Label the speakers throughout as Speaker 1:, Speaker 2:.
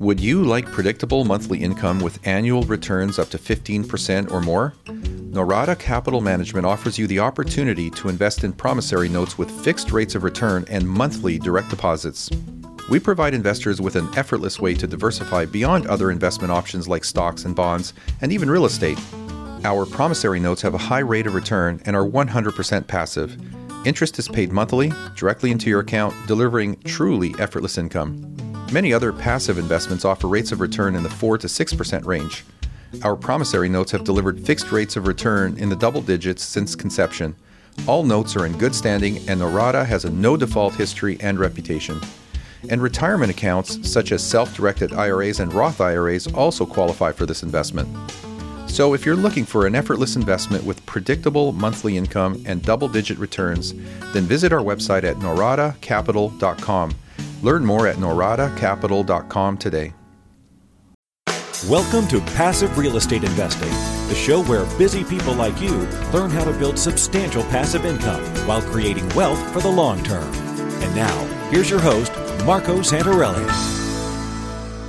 Speaker 1: Would you like predictable monthly income with annual returns up to 15% or more? Norada Capital Management offers you the opportunity to invest in promissory notes with fixed rates of return and monthly direct deposits. We provide investors with an effortless way to diversify beyond other investment options like stocks and bonds and even real estate. Our promissory notes have a high rate of return and are 100% passive. Interest is paid monthly, directly into your account, delivering truly effortless income. Many other passive investments offer rates of return in the 4 to 6% range. Our promissory notes have delivered fixed rates of return in the double digits since conception. All notes are in good standing, and Norada has a no default history and reputation. And retirement accounts, such as self directed IRAs and Roth IRAs, also qualify for this investment. So, if you're looking for an effortless investment with predictable monthly income and double digit returns, then visit our website at noradacapital.com Learn more at noradacapital.com today.
Speaker 2: Welcome to Passive Real Estate Investing, the show where busy people like you learn how to build substantial passive income while creating wealth for the long term. And now, here's your host, Marco Santarelli.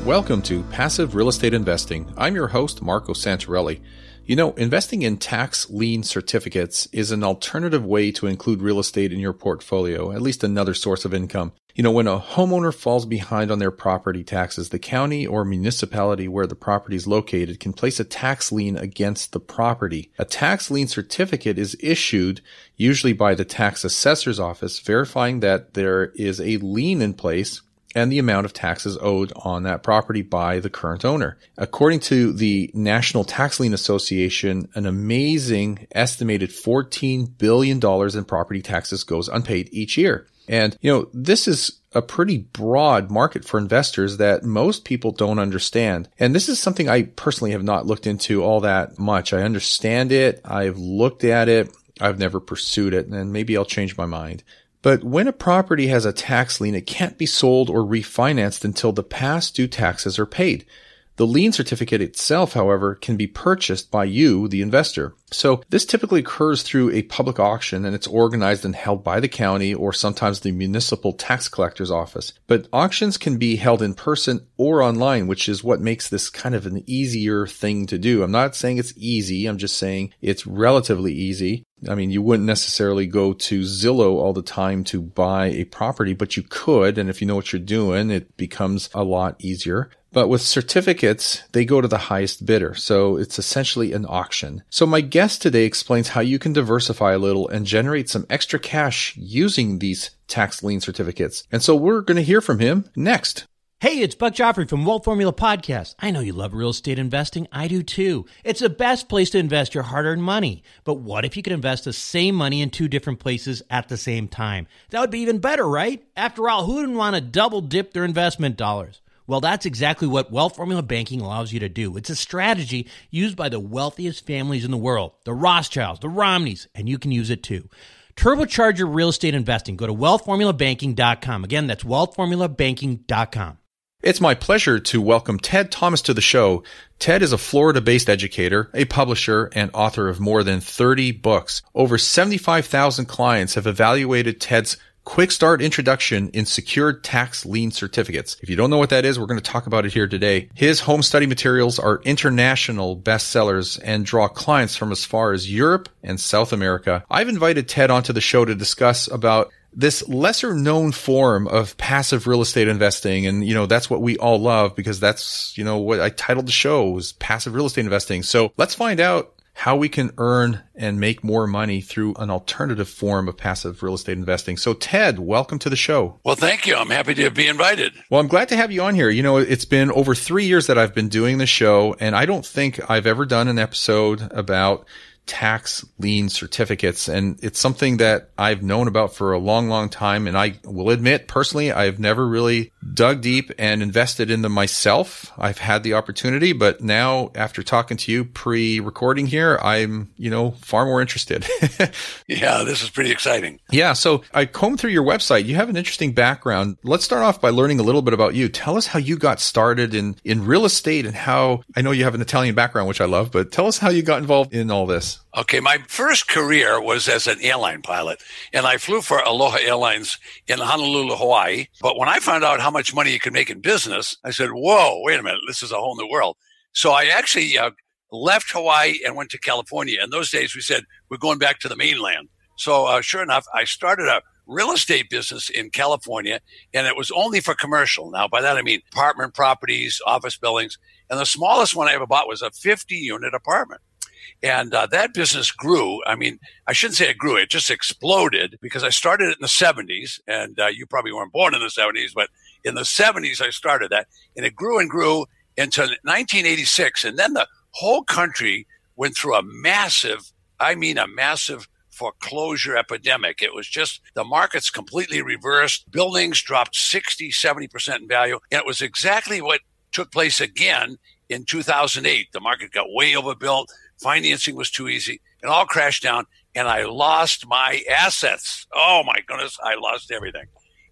Speaker 1: Welcome to Passive Real Estate Investing. I'm your host, Marco Santarelli. You know, investing in tax lien certificates is an alternative way to include real estate in your portfolio, at least another source of income. You know, when a homeowner falls behind on their property taxes, the county or municipality where the property is located can place a tax lien against the property. A tax lien certificate is issued usually by the tax assessor's office, verifying that there is a lien in place and the amount of taxes owed on that property by the current owner. According to the National Tax Lien Association, an amazing estimated $14 billion in property taxes goes unpaid each year. And, you know, this is a pretty broad market for investors that most people don't understand. And this is something I personally have not looked into all that much. I understand it. I've looked at it. I've never pursued it and maybe I'll change my mind. But when a property has a tax lien, it can't be sold or refinanced until the past due taxes are paid. The lien certificate itself, however, can be purchased by you, the investor. So this typically occurs through a public auction and it's organized and held by the county or sometimes the municipal tax collector's office. But auctions can be held in person or online, which is what makes this kind of an easier thing to do. I'm not saying it's easy. I'm just saying it's relatively easy. I mean, you wouldn't necessarily go to Zillow all the time to buy a property, but you could. And if you know what you're doing, it becomes a lot easier. But with certificates, they go to the highest bidder. So it's essentially an auction. So my guest today explains how you can diversify a little and generate some extra cash using these tax lien certificates. And so we're going to hear from him next.
Speaker 3: Hey, it's Buck Joffrey from Wealth Formula Podcast. I know you love real estate investing. I do too. It's the best place to invest your hard earned money. But what if you could invest the same money in two different places at the same time? That would be even better, right? After all, who wouldn't want to double dip their investment dollars? Well, that's exactly what Wealth Formula Banking allows you to do. It's a strategy used by the wealthiest families in the world, the Rothschilds, the Romneys, and you can use it too. Turbocharge your real estate investing. Go to wealthformulabanking.com. Again, that's wealthformulabanking.com.
Speaker 1: It's my pleasure to welcome Ted Thomas to the show. Ted is a Florida based educator, a publisher, and author of more than 30 books. Over 75,000 clients have evaluated Ted's Quick Start Introduction in Secured Tax Lien Certificates. If you don't know what that is, we're going to talk about it here today. His home study materials are international bestsellers and draw clients from as far as Europe and South America. I've invited Ted onto the show to discuss about this lesser known form of passive real estate investing. And, you know, that's what we all love because that's, you know, what I titled the show was passive real estate investing. So let's find out how we can earn and make more money through an alternative form of passive real estate investing. So, Ted, welcome to the show.
Speaker 4: Well, thank you. I'm happy to be invited.
Speaker 1: Well, I'm glad to have you on here. You know, it's been over three years that I've been doing the show, and I don't think I've ever done an episode about tax lien certificates. And it's something that I've known about for a long, long time. And I will admit personally, I've never really dug deep and invested in them myself. I've had the opportunity, but now after talking to you pre recording here, I'm, you know, far more interested.
Speaker 4: yeah, this is pretty exciting.
Speaker 1: Yeah. So I combed through your website. You have an interesting background. Let's start off by learning a little bit about you. Tell us how you got started in, in real estate and how I know you have an Italian background, which I love, but tell us how you got involved in all this.
Speaker 4: Okay, my first career was as an airline pilot, and I flew for Aloha Airlines in Honolulu, Hawaii. But when I found out how much money you could make in business, I said, "Whoa, wait a minute, this is a whole new world." So I actually uh, left Hawaii and went to California. In those days, we said we're going back to the mainland. So uh, sure enough, I started a real estate business in California, and it was only for commercial. Now, by that I mean apartment properties, office buildings, and the smallest one I ever bought was a 50 unit apartment. And uh, that business grew. I mean, I shouldn't say it grew, it just exploded because I started it in the 70s. And uh, you probably weren't born in the 70s, but in the 70s, I started that. And it grew and grew until 1986. And then the whole country went through a massive, I mean, a massive foreclosure epidemic. It was just the markets completely reversed. Buildings dropped 60, 70% in value. And it was exactly what took place again in 2008. The market got way overbuilt. Financing was too easy. It all crashed down and I lost my assets. Oh my goodness, I lost everything.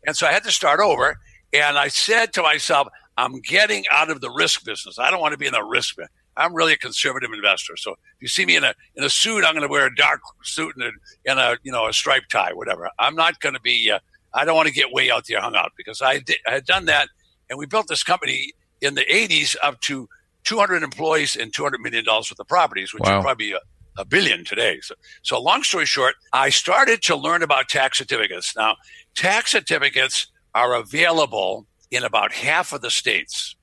Speaker 4: And so I had to start over. And I said to myself, I'm getting out of the risk business. I don't want to be in the risk business. I'm really a conservative investor. So if you see me in a in a suit, I'm going to wear a dark suit and a, and a you know a striped tie, whatever. I'm not going to be. Uh, I don't want to get way out there hung out because I, did, I had done that, and we built this company in the 80s up to 200 employees and 200 million dollars worth of properties, which wow. would probably be a, a billion today. So, so long story short, I started to learn about tax certificates. Now, tax certificates are available in about half of the states.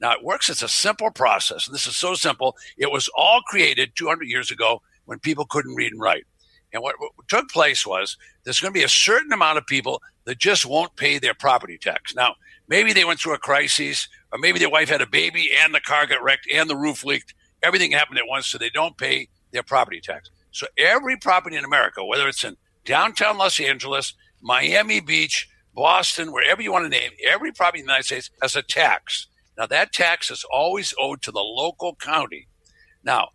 Speaker 4: Now, it works. It's a simple process. And this is so simple. It was all created 200 years ago when people couldn't read and write. And what, what took place was there's going to be a certain amount of people that just won't pay their property tax. Now, maybe they went through a crisis, or maybe their wife had a baby and the car got wrecked and the roof leaked. Everything happened at once, so they don't pay their property tax. So every property in America, whether it's in downtown Los Angeles, Miami Beach, Boston, wherever you want to name, every property in the United States has a tax. Now, that tax is always owed to the local county. Now,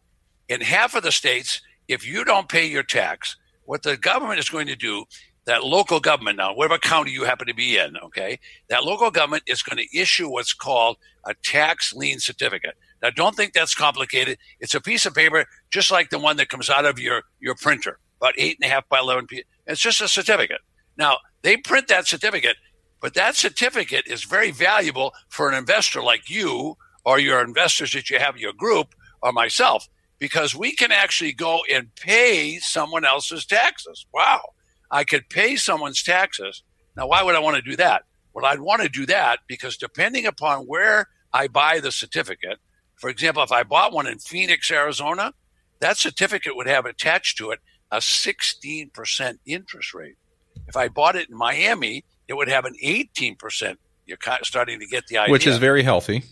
Speaker 4: in half of the states, if you don't pay your tax, what the government is going to do, that local government now, whatever county you happen to be in, okay, that local government is going to issue what's called a tax lien certificate. Now, don't think that's complicated. It's a piece of paper just like the one that comes out of your, your printer, about eight and a half by 11 feet. It's just a certificate. Now, they print that certificate but that certificate is very valuable for an investor like you or your investors that you have your group or myself, because we can actually go and pay someone else's taxes. Wow. I could pay someone's taxes. Now, why would I want to do that? Well, I'd want to do that because depending upon where I buy the certificate, for example, if I bought one in Phoenix, Arizona, that certificate would have attached to it a 16% interest rate. If I bought it in Miami, it would have an 18%. You're starting to get the idea.
Speaker 1: Which is very healthy.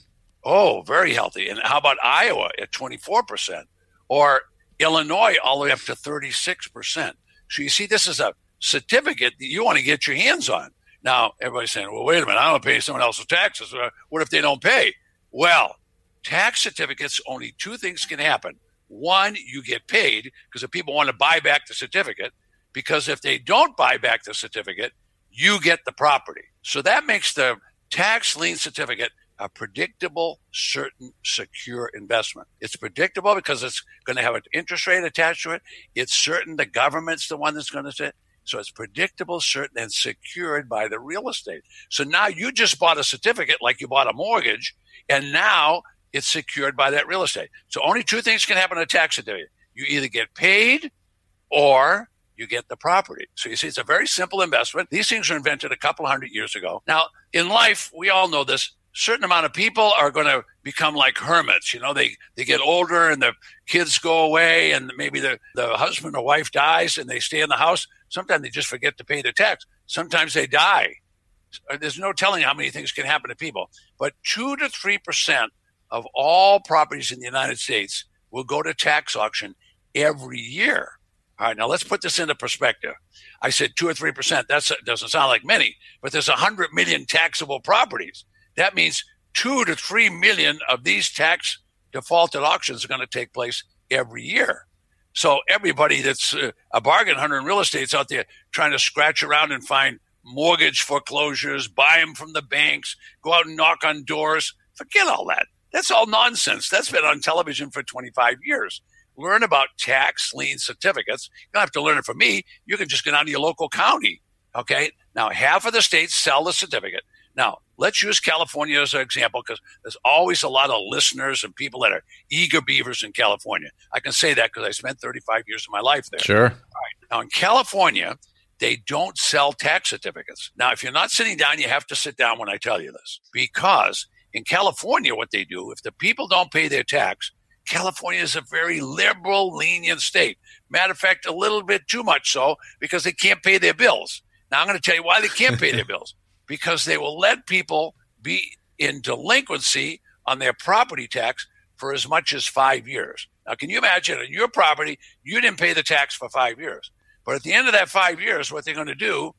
Speaker 4: Oh, very healthy. And how about Iowa at 24%? Or Illinois all the way up to 36%. So you see, this is a certificate that you want to get your hands on. Now, everybody's saying, well, wait a minute, I don't pay someone else's taxes. Uh, what if they don't pay? Well, tax certificates, only two things can happen. One, you get paid because if people want to buy back the certificate, because if they don't buy back the certificate, you get the property. So that makes the tax lien certificate a predictable, certain, secure investment. It's predictable because it's going to have an interest rate attached to it. It's certain the government's the one that's going to say. So it's predictable, certain, and secured by the real estate. So now you just bought a certificate like you bought a mortgage, and now it's secured by that real estate. So only two things can happen in a tax certificate. You either get paid or you get the property. So you see, it's a very simple investment. These things were invented a couple hundred years ago. Now, in life, we all know this. Certain amount of people are going to become like hermits. You know, they, they get older and the kids go away and maybe the, the husband or wife dies and they stay in the house. Sometimes they just forget to pay their tax. Sometimes they die. Uh, there's no telling how many things can happen to people. But two to three percent of all properties in the United States will go to tax auction every year. All right, now let's put this into perspective. I said two or three percent. That doesn't sound like many, but there's hundred million taxable properties. That means two to three million of these tax defaulted auctions are going to take place every year. So everybody that's uh, a bargain hunter in real estate is out there trying to scratch around and find mortgage foreclosures, buy them from the banks, go out and knock on doors. Forget all that. That's all nonsense. That's been on television for 25 years learn about tax lien certificates. You don't have to learn it from me. You can just go down to your local county. Okay. Now, half of the states sell the certificate. Now, let's use California as an example because there's always a lot of listeners and people that are eager beavers in California. I can say that because I spent 35 years of my life there.
Speaker 1: Sure.
Speaker 4: Right. Now, in California, they don't sell tax certificates. Now, if you're not sitting down, you have to sit down when I tell you this because in California, what they do, if the people don't pay their tax, California is a very liberal, lenient state. Matter of fact, a little bit too much so because they can't pay their bills. Now, I'm going to tell you why they can't pay their bills because they will let people be in delinquency on their property tax for as much as five years. Now, can you imagine on your property, you didn't pay the tax for five years? But at the end of that five years, what they're going to do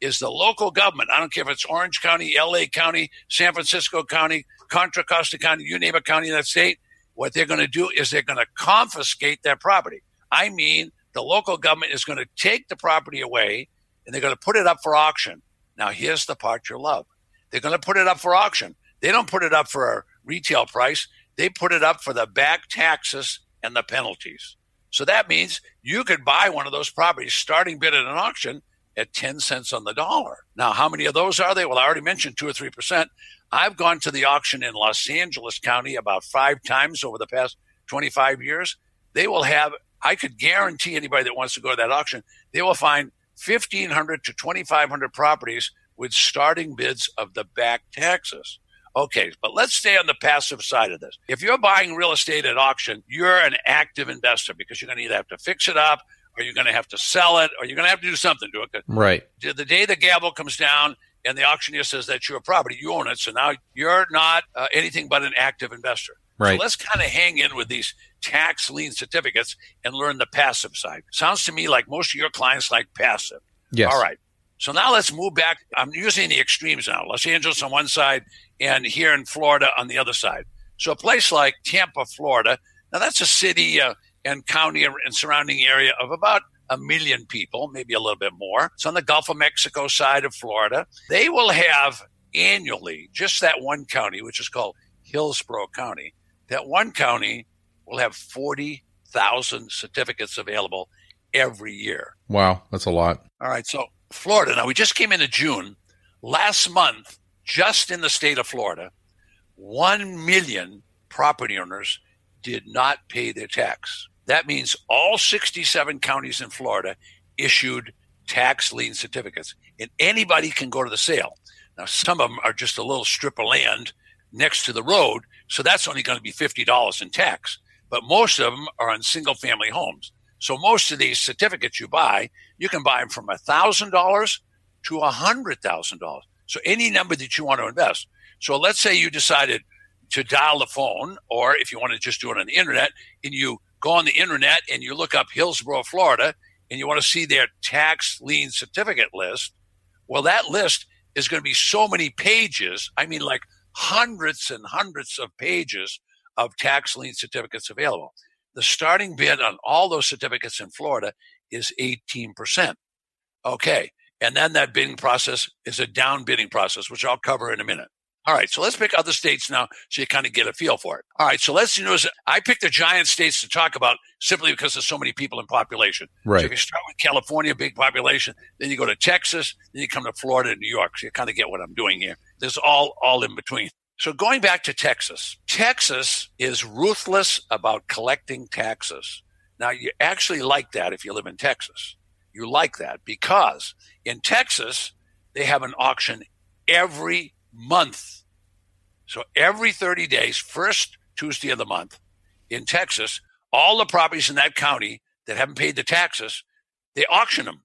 Speaker 4: is the local government, I don't care if it's Orange County, LA County, San Francisco County, Contra Costa County, you name a county in that state, what they're going to do is they're going to confiscate that property. I mean, the local government is going to take the property away and they're going to put it up for auction. Now, here's the part you love. They're going to put it up for auction. They don't put it up for a retail price. They put it up for the back taxes and the penalties. So that means you could buy one of those properties starting bid at an auction at 10 cents on the dollar. Now, how many of those are they? Well, I already mentioned two or 3%. I've gone to the auction in Los Angeles County about five times over the past 25 years. They will have, I could guarantee anybody that wants to go to that auction, they will find 1,500 to 2,500 properties with starting bids of the back taxes. Okay, but let's stay on the passive side of this. If you're buying real estate at auction, you're an active investor because you're going to either have to fix it up or you're going to have to sell it or you're going to have to do something to it.
Speaker 1: Right.
Speaker 4: The day the gavel comes down and the auctioneer says that's your property, you own it. So now you're not uh, anything but an active investor.
Speaker 1: Right.
Speaker 4: So let's kind of hang in with these tax lien certificates and learn the passive side. Sounds to me like most of your clients like passive.
Speaker 1: Yes.
Speaker 4: All right. So now let's move back. I'm using the extremes now. Los Angeles on one side and here in Florida on the other side. So a place like Tampa, Florida. Now that's a city uh, and county and surrounding area of about a million people, maybe a little bit more. It's on the Gulf of Mexico side of Florida. They will have annually just that one county, which is called Hillsborough County. That one county will have 40,000 certificates available every year.
Speaker 1: Wow, that's a lot.
Speaker 4: All right, so Florida. Now we just came into June. Last month, just in the state of Florida, 1 million property owners did not pay their tax. That means all 67 counties in Florida issued tax lien certificates, and anybody can go to the sale. Now, some of them are just a little strip of land next to the road, so that's only going to be $50 in tax. But most of them are on single family homes. So most of these certificates you buy, you can buy them from $1,000 to $100,000. So any number that you want to invest. So let's say you decided to dial the phone, or if you want to just do it on the internet, and you go on the internet and you look up Hillsborough, Florida, and you want to see their tax lien certificate list. Well, that list is going to be so many pages. I mean, like hundreds and hundreds of pages of tax lien certificates available. The starting bid on all those certificates in Florida is 18%. Okay. And then that bidding process is a down bidding process, which I'll cover in a minute. All right, so let's pick other states now so you kind of get a feel for it. All right, so let's you know I picked the giant states to talk about simply because there's so many people in population.
Speaker 1: Right.
Speaker 4: So if you start with California, big population, then you go to Texas, then you come to Florida and New York. So you kind of get what I'm doing here. There's all all in between. So going back to Texas, Texas is ruthless about collecting taxes. Now you actually like that if you live in Texas. You like that because in Texas they have an auction every month. So every 30 days, first Tuesday of the month in Texas, all the properties in that county that haven't paid the taxes, they auction them.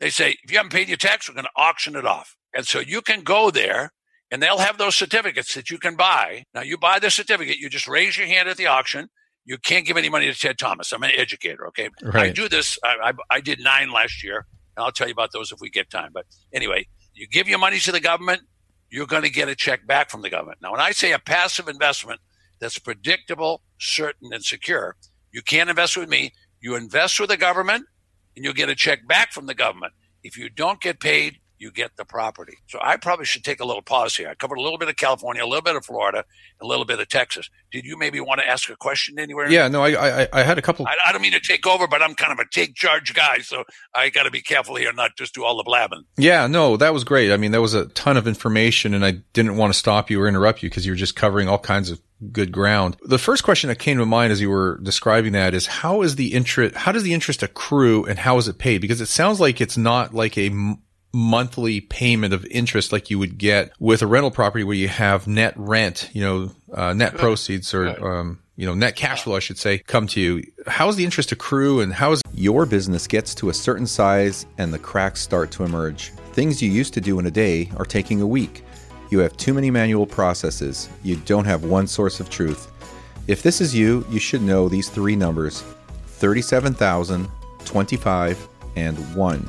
Speaker 4: They say, if you haven't paid your tax, we're going to auction it off. And so you can go there and they'll have those certificates that you can buy. Now, you buy the certificate, you just raise your hand at the auction. You can't give any money to Ted Thomas. I'm an educator, okay?
Speaker 1: Right.
Speaker 4: I do this. I, I, I did nine last year, and I'll tell you about those if we get time. But anyway, you give your money to the government, you're going to get a check back from the government. Now, when I say a passive investment that's predictable, certain, and secure, you can't invest with me. You invest with the government and you'll get a check back from the government. If you don't get paid, you get the property. So I probably should take a little pause here. I covered a little bit of California, a little bit of Florida, a little bit of Texas. Did you maybe want to ask a question anywhere?
Speaker 1: Yeah, no, I I, I had a couple.
Speaker 4: I, I, don't mean to take over, but I'm kind of a take charge guy, so I got to be careful here, not just do all the blabbing.
Speaker 1: Yeah, no, that was great. I mean, that was a ton of information, and I didn't want to stop you or interrupt you because you were just covering all kinds of good ground. The first question that came to mind as you were describing that is how is the interest, how does the interest accrue and how is it paid? Because it sounds like it's not like a monthly payment of interest like you would get with a rental property where you have net rent, you know, uh, net proceeds or, um, you know, net cash flow, I should say, come to you. How does the interest accrue and how is
Speaker 5: your business gets to a certain size and the cracks start to emerge? Things you used to do in a day are taking a week. You have too many manual processes. You don't have one source of truth. If this is you, you should know these three numbers 37,000, 25, and 1.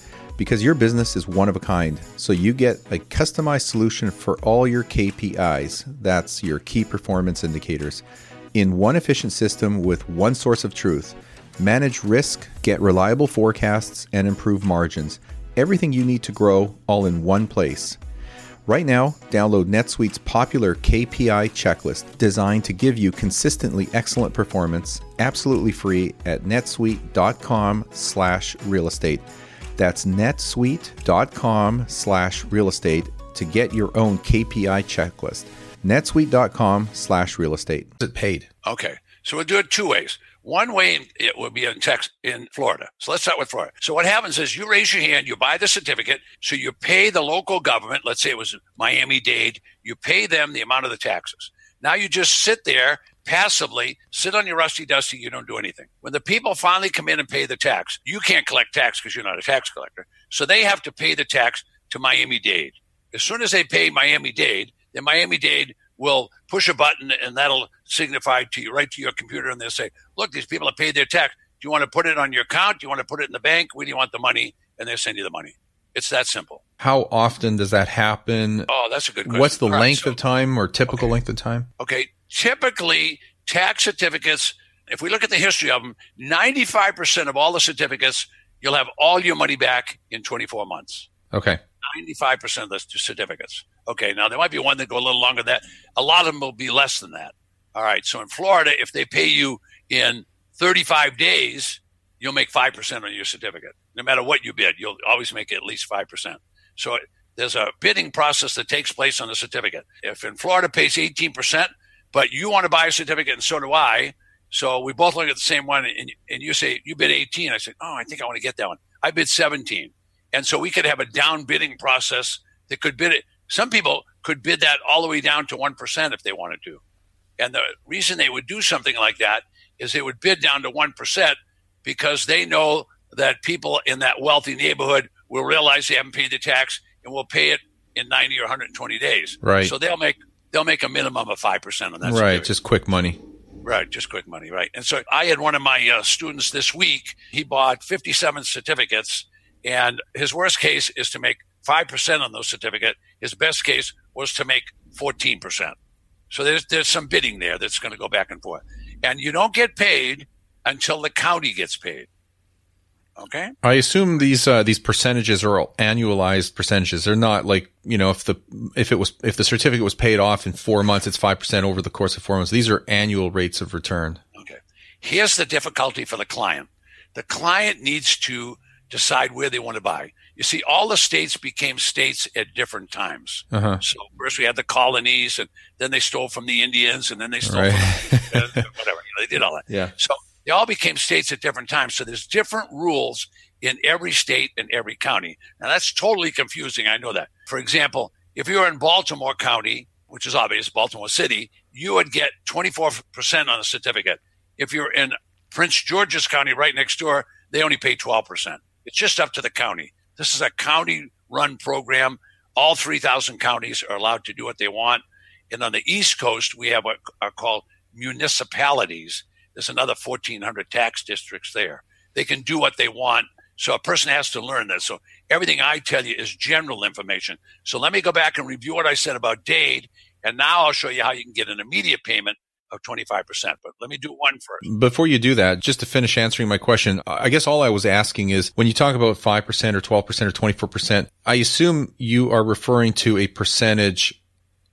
Speaker 5: because your business is one of a kind, so you get a customized solution for all your KPIs. That's your key performance indicators. In one efficient system with one source of truth. Manage risk, get reliable forecasts, and improve margins. Everything you need to grow all in one place. Right now, download NetSuite's popular KPI checklist designed to give you consistently excellent performance absolutely free at netsuite.com slash real estate. That's netsuite.com slash real estate to get your own KPI checklist. netsuite.com slash real estate.
Speaker 1: Is it paid?
Speaker 4: Okay. So we'll do it two ways. One way it would be in Texas, in Florida. So let's start with Florida. So what happens is you raise your hand, you buy the certificate, so you pay the local government. Let's say it was Miami Dade. You pay them the amount of the taxes. Now you just sit there passively, sit on your rusty dusty. You don't do anything. When the people finally come in and pay the tax, you can't collect tax because you're not a tax collector. So they have to pay the tax to Miami Dade. As soon as they pay Miami Dade, then Miami Dade will push a button and that'll signify to you right to your computer and they'll say, look, these people have paid their tax. Do you want to put it on your account? Do you want to put it in the bank? Where do you want the money? And they'll send you the money. It's that simple.
Speaker 1: How often does that happen?
Speaker 4: Oh, that's a good question.
Speaker 1: What's the
Speaker 4: All right,
Speaker 1: length
Speaker 4: so-
Speaker 1: of time or typical
Speaker 4: Okay.
Speaker 1: length of time?
Speaker 4: Okay, typically tax certificates, if we look at the history of them, 95% of all the certificates, you'll have all your money back in 24 months.
Speaker 1: Okay.
Speaker 4: 95% of the certificates. Okay, now there might be one that go a little longer than that. A lot of them will be less than that. All right, so in Florida, if they pay you in 35 days, you'll make 5% on your certificate. No matter what you bid, you'll always make at least 5%. So there's a bidding process that takes place on the certificate. If in Florida pays 18%, but you want to buy a certificate and so do I, so we both look at the same one and, and you say, you bid 18. I said, oh, I think I want to get that one. I bid 17. And so we could have a down bidding process that could bid it. Some people could bid that all the way down to 1% if they wanted to. And the reason they would do something like that is they would bid down to 1% because they know that people in that wealthy neighborhood will realize they haven't paid the tax and will pay it in 90 or 120 days.
Speaker 1: Right.
Speaker 4: So they'll make they'll make a minimum of 5% on that.
Speaker 1: right.
Speaker 4: certificate.
Speaker 1: Just quick money.
Speaker 4: Right, just quick money, right? And so I had one of my uh, students this week. He bought 57 certificates, and his worst case is to make 5% on those certificate. His best case was to make 14%. So there's, there's some bidding there that's going to go back and forth. And you don't get paid until the county gets paid. Okay?
Speaker 1: I assume these uh, these percentages are all annualized percentages. They're not like you know if the if it was if the certificate was paid off in four months, it's five percent over the course of four months. These are annual rates of return.
Speaker 4: Okay. Here's the difficulty for the client. The client needs to decide where they want to buy. You see, all the states became states at different times.
Speaker 1: Uh huh.
Speaker 4: So first we had the colonies, and then they stole from the Indians, and then they stole
Speaker 1: Right.
Speaker 4: from and whatever. You know, they did all that.
Speaker 1: Yeah.
Speaker 4: So they all became states at different times. So there's different rules in every state and every county. Now that's totally confusing. I know that. For example, if you're in Baltimore County, which is obvious, Baltimore City, you would get 24% on a certificate. If you're in Prince George's County, right next door, they only pay 12%. It's just up to the county. This is a county run program. All 3,000 counties are allowed to do what they want. And on the East Coast, we have what are called municipalities. There's another 1,400 tax districts there. They can do what they want. So a person has to learn this. So everything I tell you is general information. So let me go back and review what I said about Dade. And now I'll show you how you can get an immediate payment of 25%. But let me do one first.
Speaker 1: Before you do that, just to finish answering my question, I guess all I was asking is when you talk about 5% or 12% or 24%, I assume you are referring to a percentage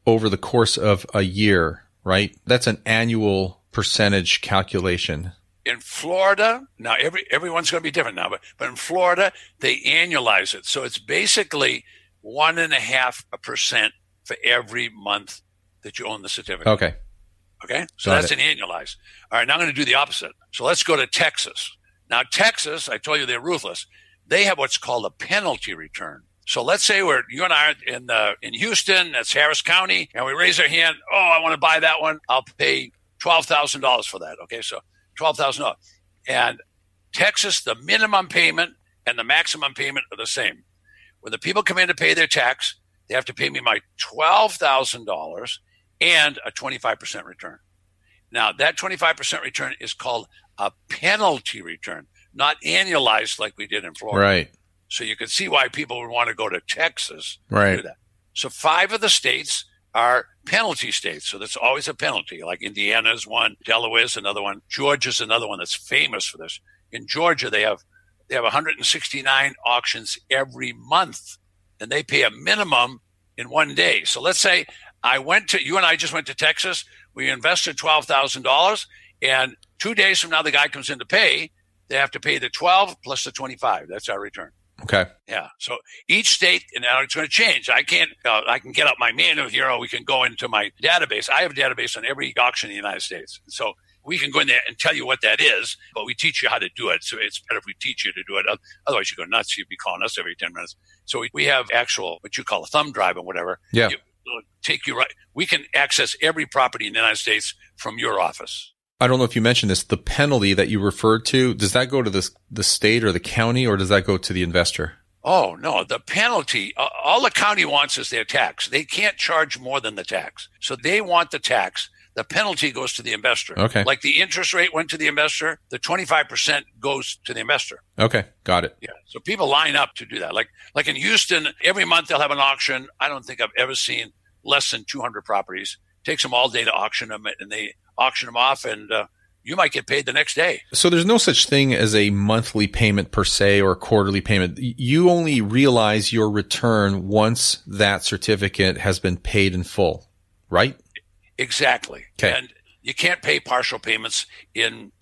Speaker 1: over the course of a year, right? That's an annual percentage calculation.
Speaker 4: In Florida, now every everyone's going to be different now, but, but in Florida, they annualize it. So it's basically one and a half percent for every month that you own the certificate.
Speaker 1: Okay.
Speaker 4: Okay. So Got that's it. an annualized. All right. Now I'm going to do the opposite. So let's go to Texas. Now, Texas, I told you they're ruthless. They have what's called a penalty return. So let's say we're you and I are in uh, in Houston, that's Harris County, and we raise our hand. Oh, I want to buy that one. I'll pay twelve thousand dollars for that. Okay, so twelve thousand dollars. And Texas, the minimum payment and the maximum payment are the same. When the people come in to pay their tax, they have to pay me my twelve thousand dollars and a twenty five percent return. Now that twenty five percent return is called a penalty return, not annualized like we did in Florida.
Speaker 1: Right.
Speaker 4: So you can see why people would want to go to Texas
Speaker 1: right.
Speaker 4: to do that. So five of the states are penalty states. So that's always a penalty. Like Indiana is one, Delaware is another one, Georgia's another one that's famous for this. In Georgia, they have they have 169 auctions every month, and they pay a minimum in one day. So let's say I went to you and I just went to Texas. We invested twelve thousand dollars, and two days from now the guy comes in to pay. They have to pay the twelve plus the twenty five. That's our return.
Speaker 1: Okay.
Speaker 4: Yeah. So each state, and now it's going to change. I can't. Uh, I can get up my manual here, or we can go into my database. I have a database on every auction in the United States. So we can go in there and tell you what that is, but we teach you how to do it. So it's better if we teach you to do it. Otherwise, you go nuts. You'd be calling us every 10 minutes. So we, we have actual, what you call a thumb drive or whatever.
Speaker 1: Yeah.
Speaker 4: You, take you right. We can access every property in the United States from your office.
Speaker 1: I don't know if you mentioned this. The penalty that you referred to, does that go to the, the state or the county or does that go to the investor?
Speaker 4: Oh, no. The penalty, uh, all the county wants is their tax. They can't charge more than the tax. So they want the tax. The penalty goes to the investor.
Speaker 1: Okay.
Speaker 4: Like the interest rate went to the investor, the 25% goes to the investor.
Speaker 1: Okay. Got it.
Speaker 4: Yeah. So people line up to do that. Like, like in Houston, every month they'll have an auction. I don't think I've ever seen less than 200 properties. Takes them all day to auction them and they auction them off, and uh, you might get paid the next day.
Speaker 1: So there's no such thing as a monthly payment per se or a quarterly payment. You only realize your return once that certificate has been paid in full, right?
Speaker 4: Exactly.
Speaker 1: Okay.
Speaker 4: And you can't pay partial payments in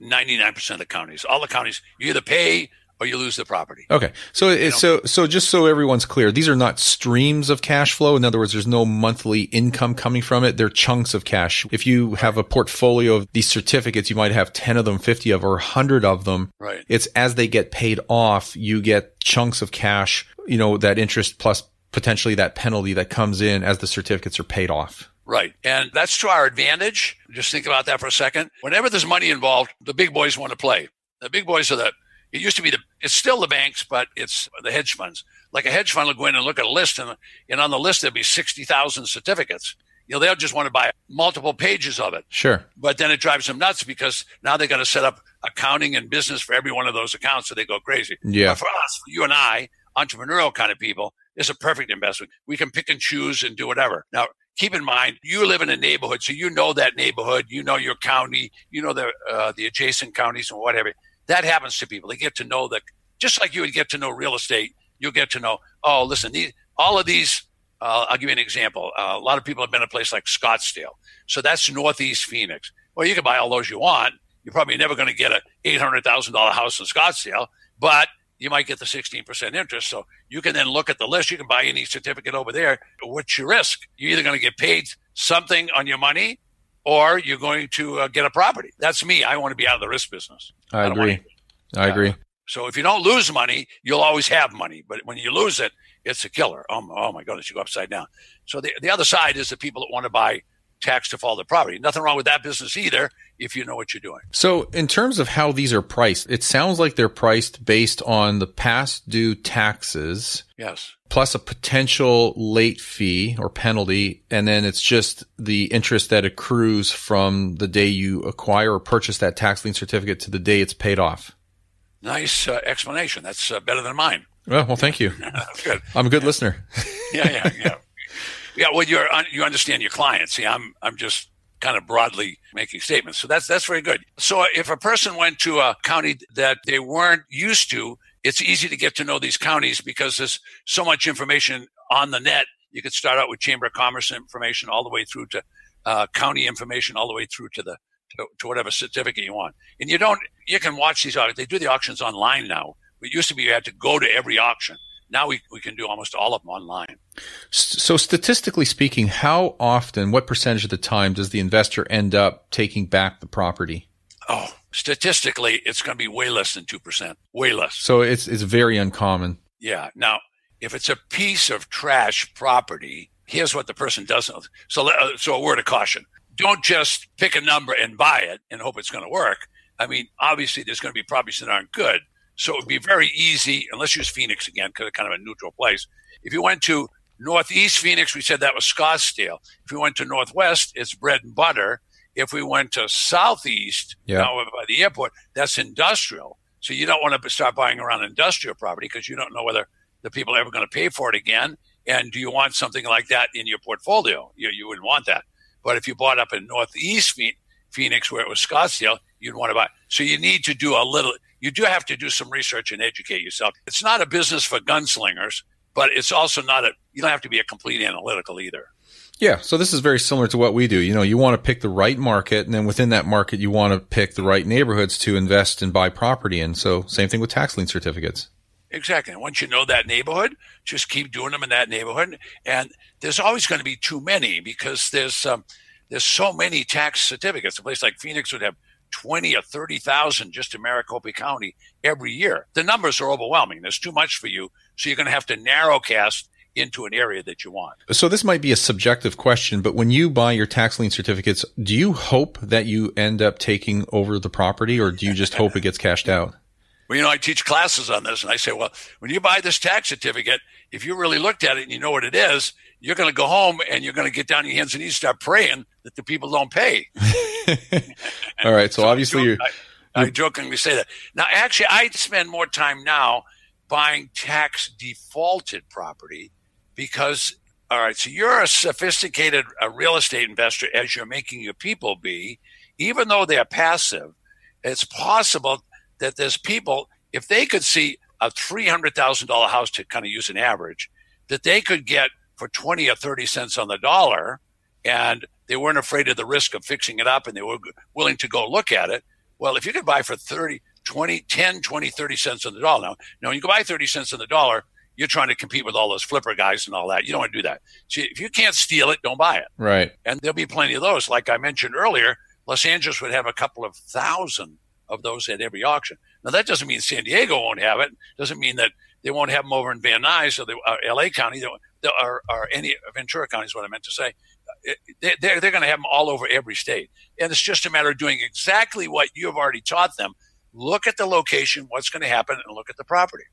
Speaker 4: 99% of the counties. All the counties, you either pay or you lose the property.
Speaker 1: Okay. So so so just so everyone's clear, these are not streams of cash flow. In other words, there's no monthly income coming from it. They're chunks of cash. If you have a portfolio of these certificates, you might have 10 of them, 50 of or 100 of them.
Speaker 4: Right.
Speaker 1: It's as they get paid off, you get chunks of cash, you know, that interest plus potentially that penalty that comes in as the certificates are paid off.
Speaker 4: Right. And that's to our advantage. Just think about that for a second. Whenever there's money involved, the big boys want to play. The big boys are the it used to be the it's still the banks, but it's the hedge funds. Like a hedge fund will go in and look at a list, and, and on the list there'll be sixty thousand certificates. You know, they'll just want to buy multiple pages of it.
Speaker 1: Sure.
Speaker 4: But then it drives them nuts because now they got to set up accounting and business for every one of those accounts, so they go crazy.
Speaker 1: Yeah.
Speaker 4: But for us, for you and I, entrepreneurial kind of people, it's a perfect investment. We can pick and choose and do whatever. Now, keep in mind, you live in a neighborhood, so you know that neighborhood, you know your county, you know the uh, the adjacent counties and whatever. That happens to people. They get to know that just like you would get to know real estate. You'll get to know. Oh, listen, these, all of these. Uh, I'll give you an example. Uh, a lot of people have been to a place like Scottsdale, so that's Northeast Phoenix. Well, you can buy all those you want. You're probably never going to get a eight hundred thousand dollar house in Scottsdale, but you might get the 16% interest. So you can then look at the list. You can buy any certificate over there. What's your risk? You're either going to get paid something on your money or you're going to uh, get a property. That's me. I want to be out of the risk business.
Speaker 1: I, I agree. I agree.
Speaker 4: So if you don't lose money, you'll always have money. But when you lose it, it's a killer. Oh, oh my goodness, you go upside down. So the, the other side is the people that want to buy tax defaulted property. Nothing wrong with that business either if you know what you're doing.
Speaker 1: So, in terms of how these are priced, it sounds like they're priced based on the past due taxes.
Speaker 4: Yes.
Speaker 1: Plus a potential late fee or penalty. And then it's just the interest that accrues from the day you acquire or purchase that tax lien certificate to the day it's paid off.
Speaker 4: Nice uh, explanation. That's uh, better than mine.
Speaker 1: Well, well, thank you.
Speaker 4: Good.
Speaker 1: I'm a good listener.
Speaker 4: yeah, yeah, yeah. Yeah, well, you you understand your clients. See, I'm I'm just kind of broadly making statements. So that's that's very good. So if a person went to a county that they weren't used to, it's easy to get to know these counties because there's so much information on the net. You could start out with Chamber of Commerce information all the way through to uh, county information, all the way through to the to, to, whatever certificate you want. And you don't you can watch these auctions. They do the auctions online now. It used to be you had to go to every auction. Now we, we can do almost all of them online.
Speaker 1: So statistically speaking, how often, what percentage of the time does the investor end up taking back the property?
Speaker 4: Oh, statistically, it's going to be way less than 2%. Way less.
Speaker 1: So it's, it's very uncommon.
Speaker 4: Yeah. Now, if it's a piece of trash property, here's what the person doesn't. So, uh, so a word of caution. Don't just pick a number and buy it and hope it's going to work. I mean, obviously there's going to be properties that aren't good, so it would be very easy, and let's use Phoenix again, because it's kind of a neutral place. If you went to Northeast Phoenix, we said that was Scottsdale. If we went to Northwest, it's bread and butter. If we went to Southeast, yeah. now by the airport, that's industrial. So you don't want to start buying around industrial property because you don't know whether the people are ever going to pay for it again. And do you want something like that in your portfolio? You, you wouldn't want that. But if you bought up in Northeast Phoenix, where it was Scottsdale, you'd want to buy. So you need to do a little you do have to do some research and educate yourself. It's not a business for gunslingers, but it's also not a, you don't have to be a complete analytical either.
Speaker 1: Yeah, so this is very similar to what we do. You know, you want to pick the right market, and then within that market, you want to pick the right neighborhoods to invest and buy property in. So, same thing with tax lien certificates.
Speaker 4: Exactly. And once you know that neighborhood, just keep doing them in that neighborhood. And there's always going to be too many because there's um, there's so many tax certificates. A place like Phoenix would have 20 or 30,000 just in Maricopa County every year. The numbers are overwhelming. There's too much for you. So you're going to have to narrow cast into an area that you want.
Speaker 1: So this might be a subjective question, but when you buy your tax lien certificates, do you hope that you end up taking over the property or do you just hope it gets cashed out?
Speaker 4: Well, you know, I teach classes on this and I say, well, when you buy this tax certificate, if you really looked at it and you know what it is, you're going to go home and you're going to get down on your hands and knees, start praying that the people don't pay.
Speaker 1: All right. So, so obviously, I, joke,
Speaker 4: I, I jokingly say that. Now, actually, I spend more time now buying tax defaulted property because, all right, so you're a sophisticated a real estate investor as you're making your people be. Even though they're passive, it's possible that there's people, if they could see a $300,000 house to kind of use an average, that they could get for 20 or 30 cents on the dollar and they weren't afraid of the risk of fixing it up and they were willing to go look at it. Well, if you could buy for 30, 20, 10, 20, 30 cents on the dollar. Now, now when you can buy 30 cents on the dollar, you're trying to compete with all those flipper guys and all that. You don't want to do that. So if you can't steal it, don't buy it.
Speaker 1: Right.
Speaker 4: And there'll be plenty of those. Like I mentioned earlier, Los Angeles would have a couple of thousand of those at every auction. Now that doesn't mean San Diego won't have it. Doesn't mean that they won't have them over in Van Nuys or the uh, L.A. County or, or any Ventura County is what I meant to say. They're, they're going to have them all over every state. And it's just a matter of doing exactly what you have already taught them. Look at the location, what's going to happen, and look at the property.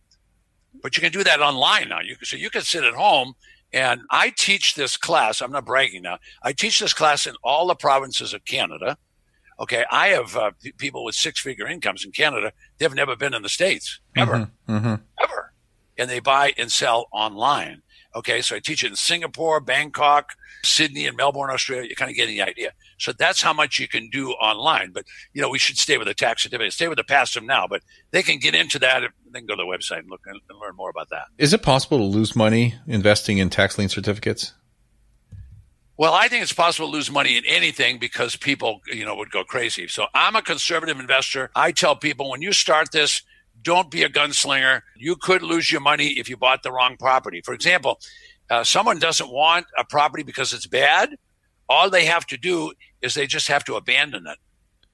Speaker 4: But you can do that online now. You can, so you can sit at home and I teach this class. I'm not bragging now. I teach this class in all the provinces of Canada. Okay, I have uh, people with six figure incomes in Canada. They've never been in the states ever, mm-hmm, mm-hmm. ever, and they buy and sell online. Okay, so I teach it in Singapore, Bangkok, Sydney, and Melbourne, Australia. You're kind of get the idea. So that's how much you can do online. But you know, we should stay with the tax certificate, stay with the past passive now. But they can get into that. They can go to the website and look and learn more about that.
Speaker 1: Is it possible to lose money investing in tax lien certificates?
Speaker 4: Well, I think it's possible to lose money in anything because people, you know, would go crazy. So I'm a conservative investor. I tell people when you start this, don't be a gunslinger. You could lose your money if you bought the wrong property. For example, uh, someone doesn't want a property because it's bad. All they have to do is they just have to abandon it.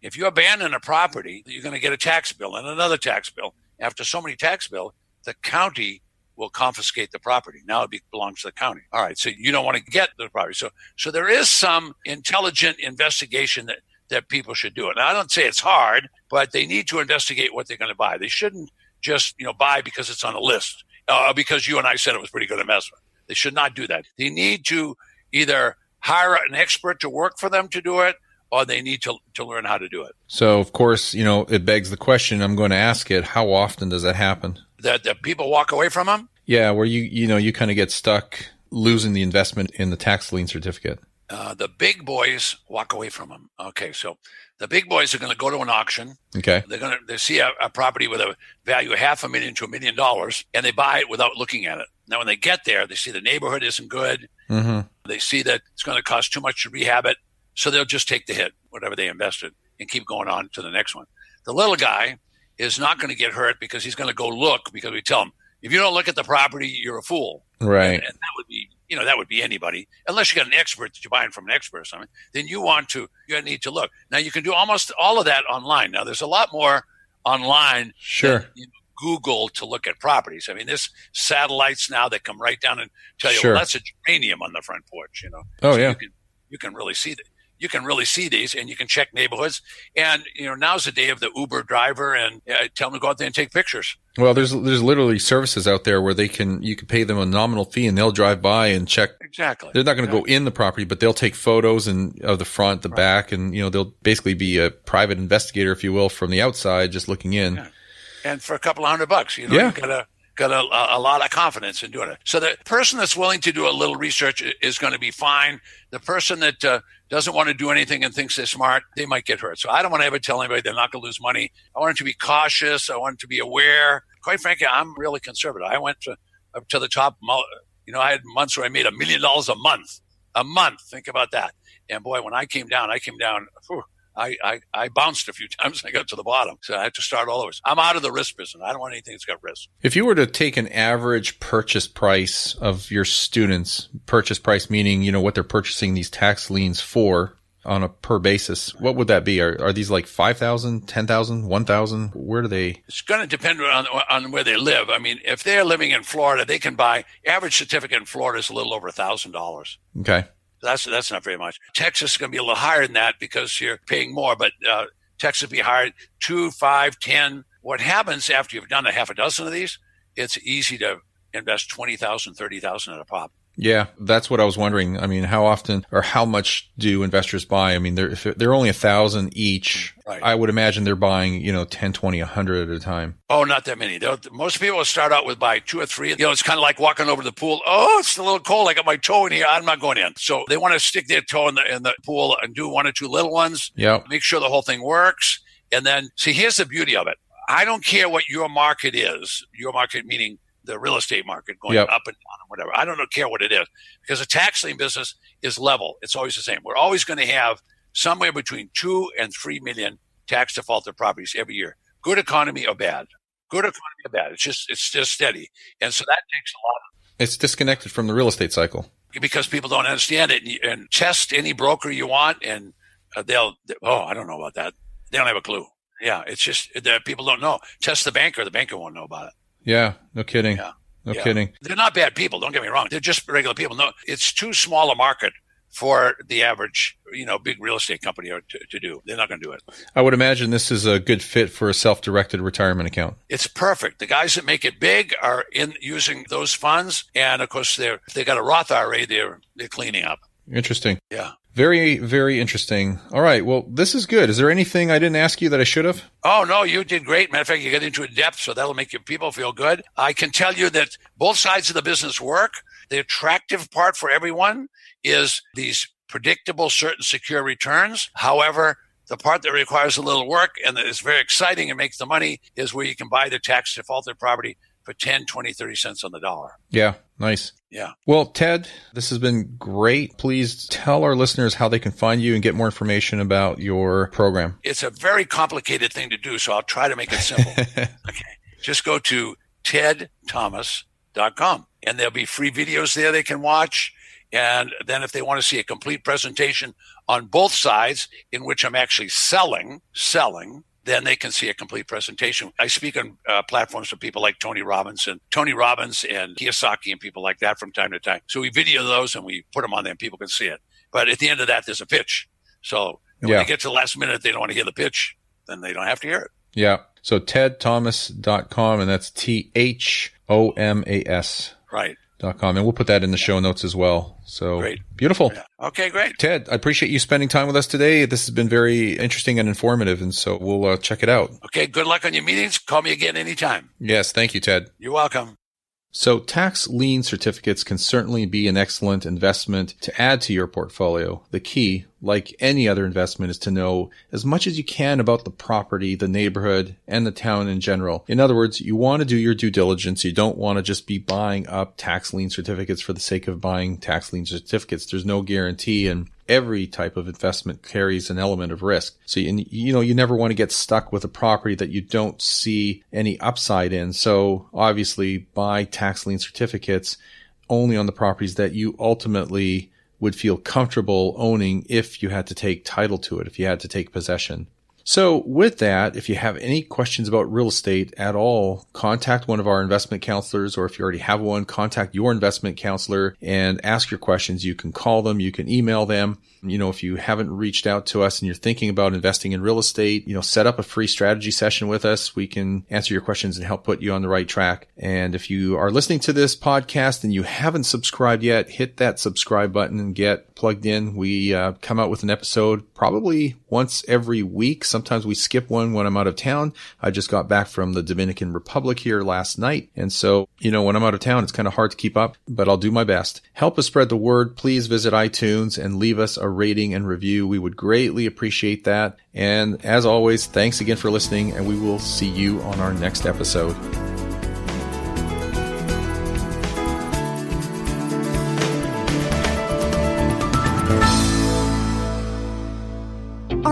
Speaker 4: If you abandon a property, you're going to get a tax bill and another tax bill. After so many tax bills, the county will confiscate the property. Now it belongs to the county. All right, so you don't want to get the property. So so there is some intelligent investigation that that people should do. Now, I don't say it's hard, but they need to investigate what they're going to buy. They shouldn't just you know buy because it's on a list uh, because you and I said it was pretty good investment. They should not do that. They need to either hire an expert to work for them to do it or they need to, to learn how to do it.
Speaker 1: So, of course, you know, it begs the question. I'm going to ask it. How often does that happen?
Speaker 4: That, that people walk away from them?
Speaker 1: Yeah, where you, you know, you kind of get stuck losing the investment in the tax lien certificate.
Speaker 4: Uh, the big boys walk away from them. Okay, so the big boys are going to go to an auction.
Speaker 1: Okay,
Speaker 4: they're going to they see a, a, property with a value of half a million to a million dollars, and they buy it without looking at it. Now, when they get there, they see the neighborhood isn't good.
Speaker 1: Mm-hmm.
Speaker 4: They see that it's going to cost too much to rehab it, so they'll just take the hit, whatever they invested, and keep going on to the next one. The little guy is not going to get hurt because he's going to go look because we tell him if you don't look at the property, you're a fool.
Speaker 1: Right.
Speaker 4: And, and that would be you know, that would be anybody, unless you got an expert that you're buying from an expert or something, then you want to, you need to look. Now you can do almost all of that online. Now there's a lot more online.
Speaker 1: Sure.
Speaker 4: you know, Google to look at properties. I mean, there's satellites now that come right down and tell you,
Speaker 1: sure.
Speaker 4: well, that's a geranium on the front porch, you know.
Speaker 1: Oh,
Speaker 4: so
Speaker 1: yeah.
Speaker 4: You can, you can really see that you can really see these and you can check neighborhoods. And, you know, now's the day of the Uber driver and uh, tell them to go out there and take pictures.
Speaker 1: Well, there's there's literally services out there where they can you can pay them a nominal fee and they'll drive by and check.
Speaker 4: Exactly.
Speaker 1: They're not going to
Speaker 4: exactly.
Speaker 1: go in the property, but they'll take photos and of the front, the right. back, and you know they'll basically be a private investigator, if you will, from the outside, just looking in.
Speaker 4: Yeah. And for a couple hundred bucks, you know,
Speaker 1: yeah.
Speaker 4: you got a got a, a, lot of confidence in doing it. So the person that's willing to do a little research is going to be fine. The person that uh, doesn't want to do anything and thinks they're smart, they might get hurt. So I don't want to ever tell anybody they're not going to lose money. I want them to be cautious. I want them to be aware. Quite frankly, I'm really conservative. I went to, up to the top. You know, I had months where I made a million dollars a month. A month. Think about that. And boy, when I came down, I came down. Whew, I, I, I bounced a few times. I got to the bottom. So I had to start all over. I'm out of the risk business. I don't want anything that's got risk.
Speaker 1: If you were to take an average purchase price of your students, purchase price meaning, you know, what they're purchasing these tax liens for on a per basis, what would that be? Are, are these like 5,000, 10,000, 1,000? Where do they?
Speaker 4: It's going to depend on, on where they live. I mean, if they're living in Florida, they can buy average certificate in Florida is a little over a thousand dollars.
Speaker 1: Okay.
Speaker 4: That's that's not very much. Texas is going to be a little higher than that because you're paying more, but uh, Texas will be higher two, five, ten. What happens after you've done a half a dozen of these? It's easy to invest 20,000, 30,000 at a pop.
Speaker 1: Yeah, that's what I was wondering. I mean, how often or how much do investors buy? I mean, they're, if they're only a thousand each.
Speaker 4: Right.
Speaker 1: I would imagine they're buying, you know, 10, 20, 100 at a time.
Speaker 4: Oh, not that many. They'll, most people will start out with buy two or three. You know, it's kind of like walking over to the pool. Oh, it's a little cold. I got my toe in here. I'm not going in. So they want to stick their toe in the, in the pool and do one or two little ones.
Speaker 1: Yeah.
Speaker 4: Make sure the whole thing works. And then see, here's the beauty of it. I don't care what your market is. Your market meaning the real estate market going
Speaker 1: Yep.
Speaker 4: up and whatever. I don't care what it is because the tax lien business is level. It's always the same. We're always going to have somewhere between two and three million tax defaulted properties every year. Good economy or bad. Good economy or bad. It's just it's just steady, and so that takes a lot
Speaker 1: It's disconnected from the real estate cycle.
Speaker 4: because people don't understand it. And, and test any broker you want, and uh, they'll oh I don't know about that. They don't have a clue. Yeah, it's just that people don't know. Test the banker. The banker won't know about it.
Speaker 1: Yeah. No kidding.
Speaker 4: Yeah.
Speaker 1: No
Speaker 4: Yeah.
Speaker 1: kidding.
Speaker 4: They're not bad people. Don't get me wrong. They're just regular people. No, it's too small a market for the average, you know, big real estate company to, to do. They're not going to do it.
Speaker 1: I would imagine this is a good fit for a self-directed retirement account.
Speaker 4: It's perfect. The guys that make it big are in using those funds, and of course, they're they got a Roth IRA. They're they're cleaning up.
Speaker 1: Interesting.
Speaker 4: Yeah.
Speaker 1: Very, very interesting. All right. Well, this is good. Is there anything I didn't ask you that I should have?
Speaker 4: Oh no, you did great. Matter of fact, you got into it depth, so that'll make your people feel good. I can tell you that both sides of the business work. The attractive part for everyone is these predictable, certain, secure returns. However, the part that requires a little work and that is very exciting and makes the money is where you can buy the tax defaulted property for 10, 20, 30 cents on the dollar.
Speaker 1: Yeah. Nice.
Speaker 4: Yeah.
Speaker 1: Well, Ted, this has been great. Please tell our listeners how they can find you and get more information about your program.
Speaker 4: It's a very complicated thing to do, so I'll try to make it simple. okay. Just go to tedthomas.com and there'll be free videos there they can watch. And then if they want to see a complete presentation on both sides in which I'm actually selling, selling, then they can see a complete presentation. I speak on uh, platforms for people like Tony Robbins and Tony Robbins and Kiyosaki and people like that from time to time. So we video those and we put them on there and people can see it. But at the end of that, there's a pitch. So when
Speaker 1: Yeah.
Speaker 4: they get to the last minute, they don't want to hear the pitch, then they don't have to hear it.
Speaker 1: Yeah. So tedthomas.com and that's T H O M A S
Speaker 4: Right.
Speaker 1: Dot com. And we'll put that in the show notes as well. So
Speaker 4: Great.
Speaker 1: beautiful.
Speaker 4: Yeah. Okay, great.
Speaker 1: Ted, I appreciate you spending time with us today. This has been very interesting and informative. And so we'll uh, check it out.
Speaker 4: Okay, good luck on your meetings. Call me again anytime.
Speaker 1: Yes. Thank you, Ted.
Speaker 4: You're welcome.
Speaker 1: So tax lien certificates can certainly be an excellent investment to add to your portfolio. The key, like any other investment, is to know as much as you can about the property, the neighborhood, and the town in general. In other words, you want to do your due diligence. You don't want to just be buying up tax lien certificates for the sake of buying tax lien certificates. There's no guarantee and every type of investment carries an element of risk. So, you, you know, you never want to get stuck with a property that you don't see any upside in. So obviously buy tax lien certificates only on the properties that you ultimately would feel comfortable owning if you had to take title to it, if you had to take possession. So with that, if you have any questions about real estate at all, contact one of our investment counselors, or if you already have one, contact your investment counselor and ask your questions. You can call them, you can email them. You know, if you haven't reached out to us and you're thinking about investing in real estate, you know, set up a free strategy session with us. We can answer your questions and help put you on the right track. And if you are listening to this podcast and you haven't subscribed yet, hit that subscribe button and get plugged in. We uh, come out with an episode probably once every week. Sometimes we skip one when I'm out of town. I just got back from the Dominican Republic here last night. And so, you know, when I'm out of town, it's kind of hard to keep up, but I'll do my best. Help us spread the word. Please visit iTunes and leave us a rating and review. We would greatly appreciate that. And as always, thanks again for listening, and we will see you on our next episode.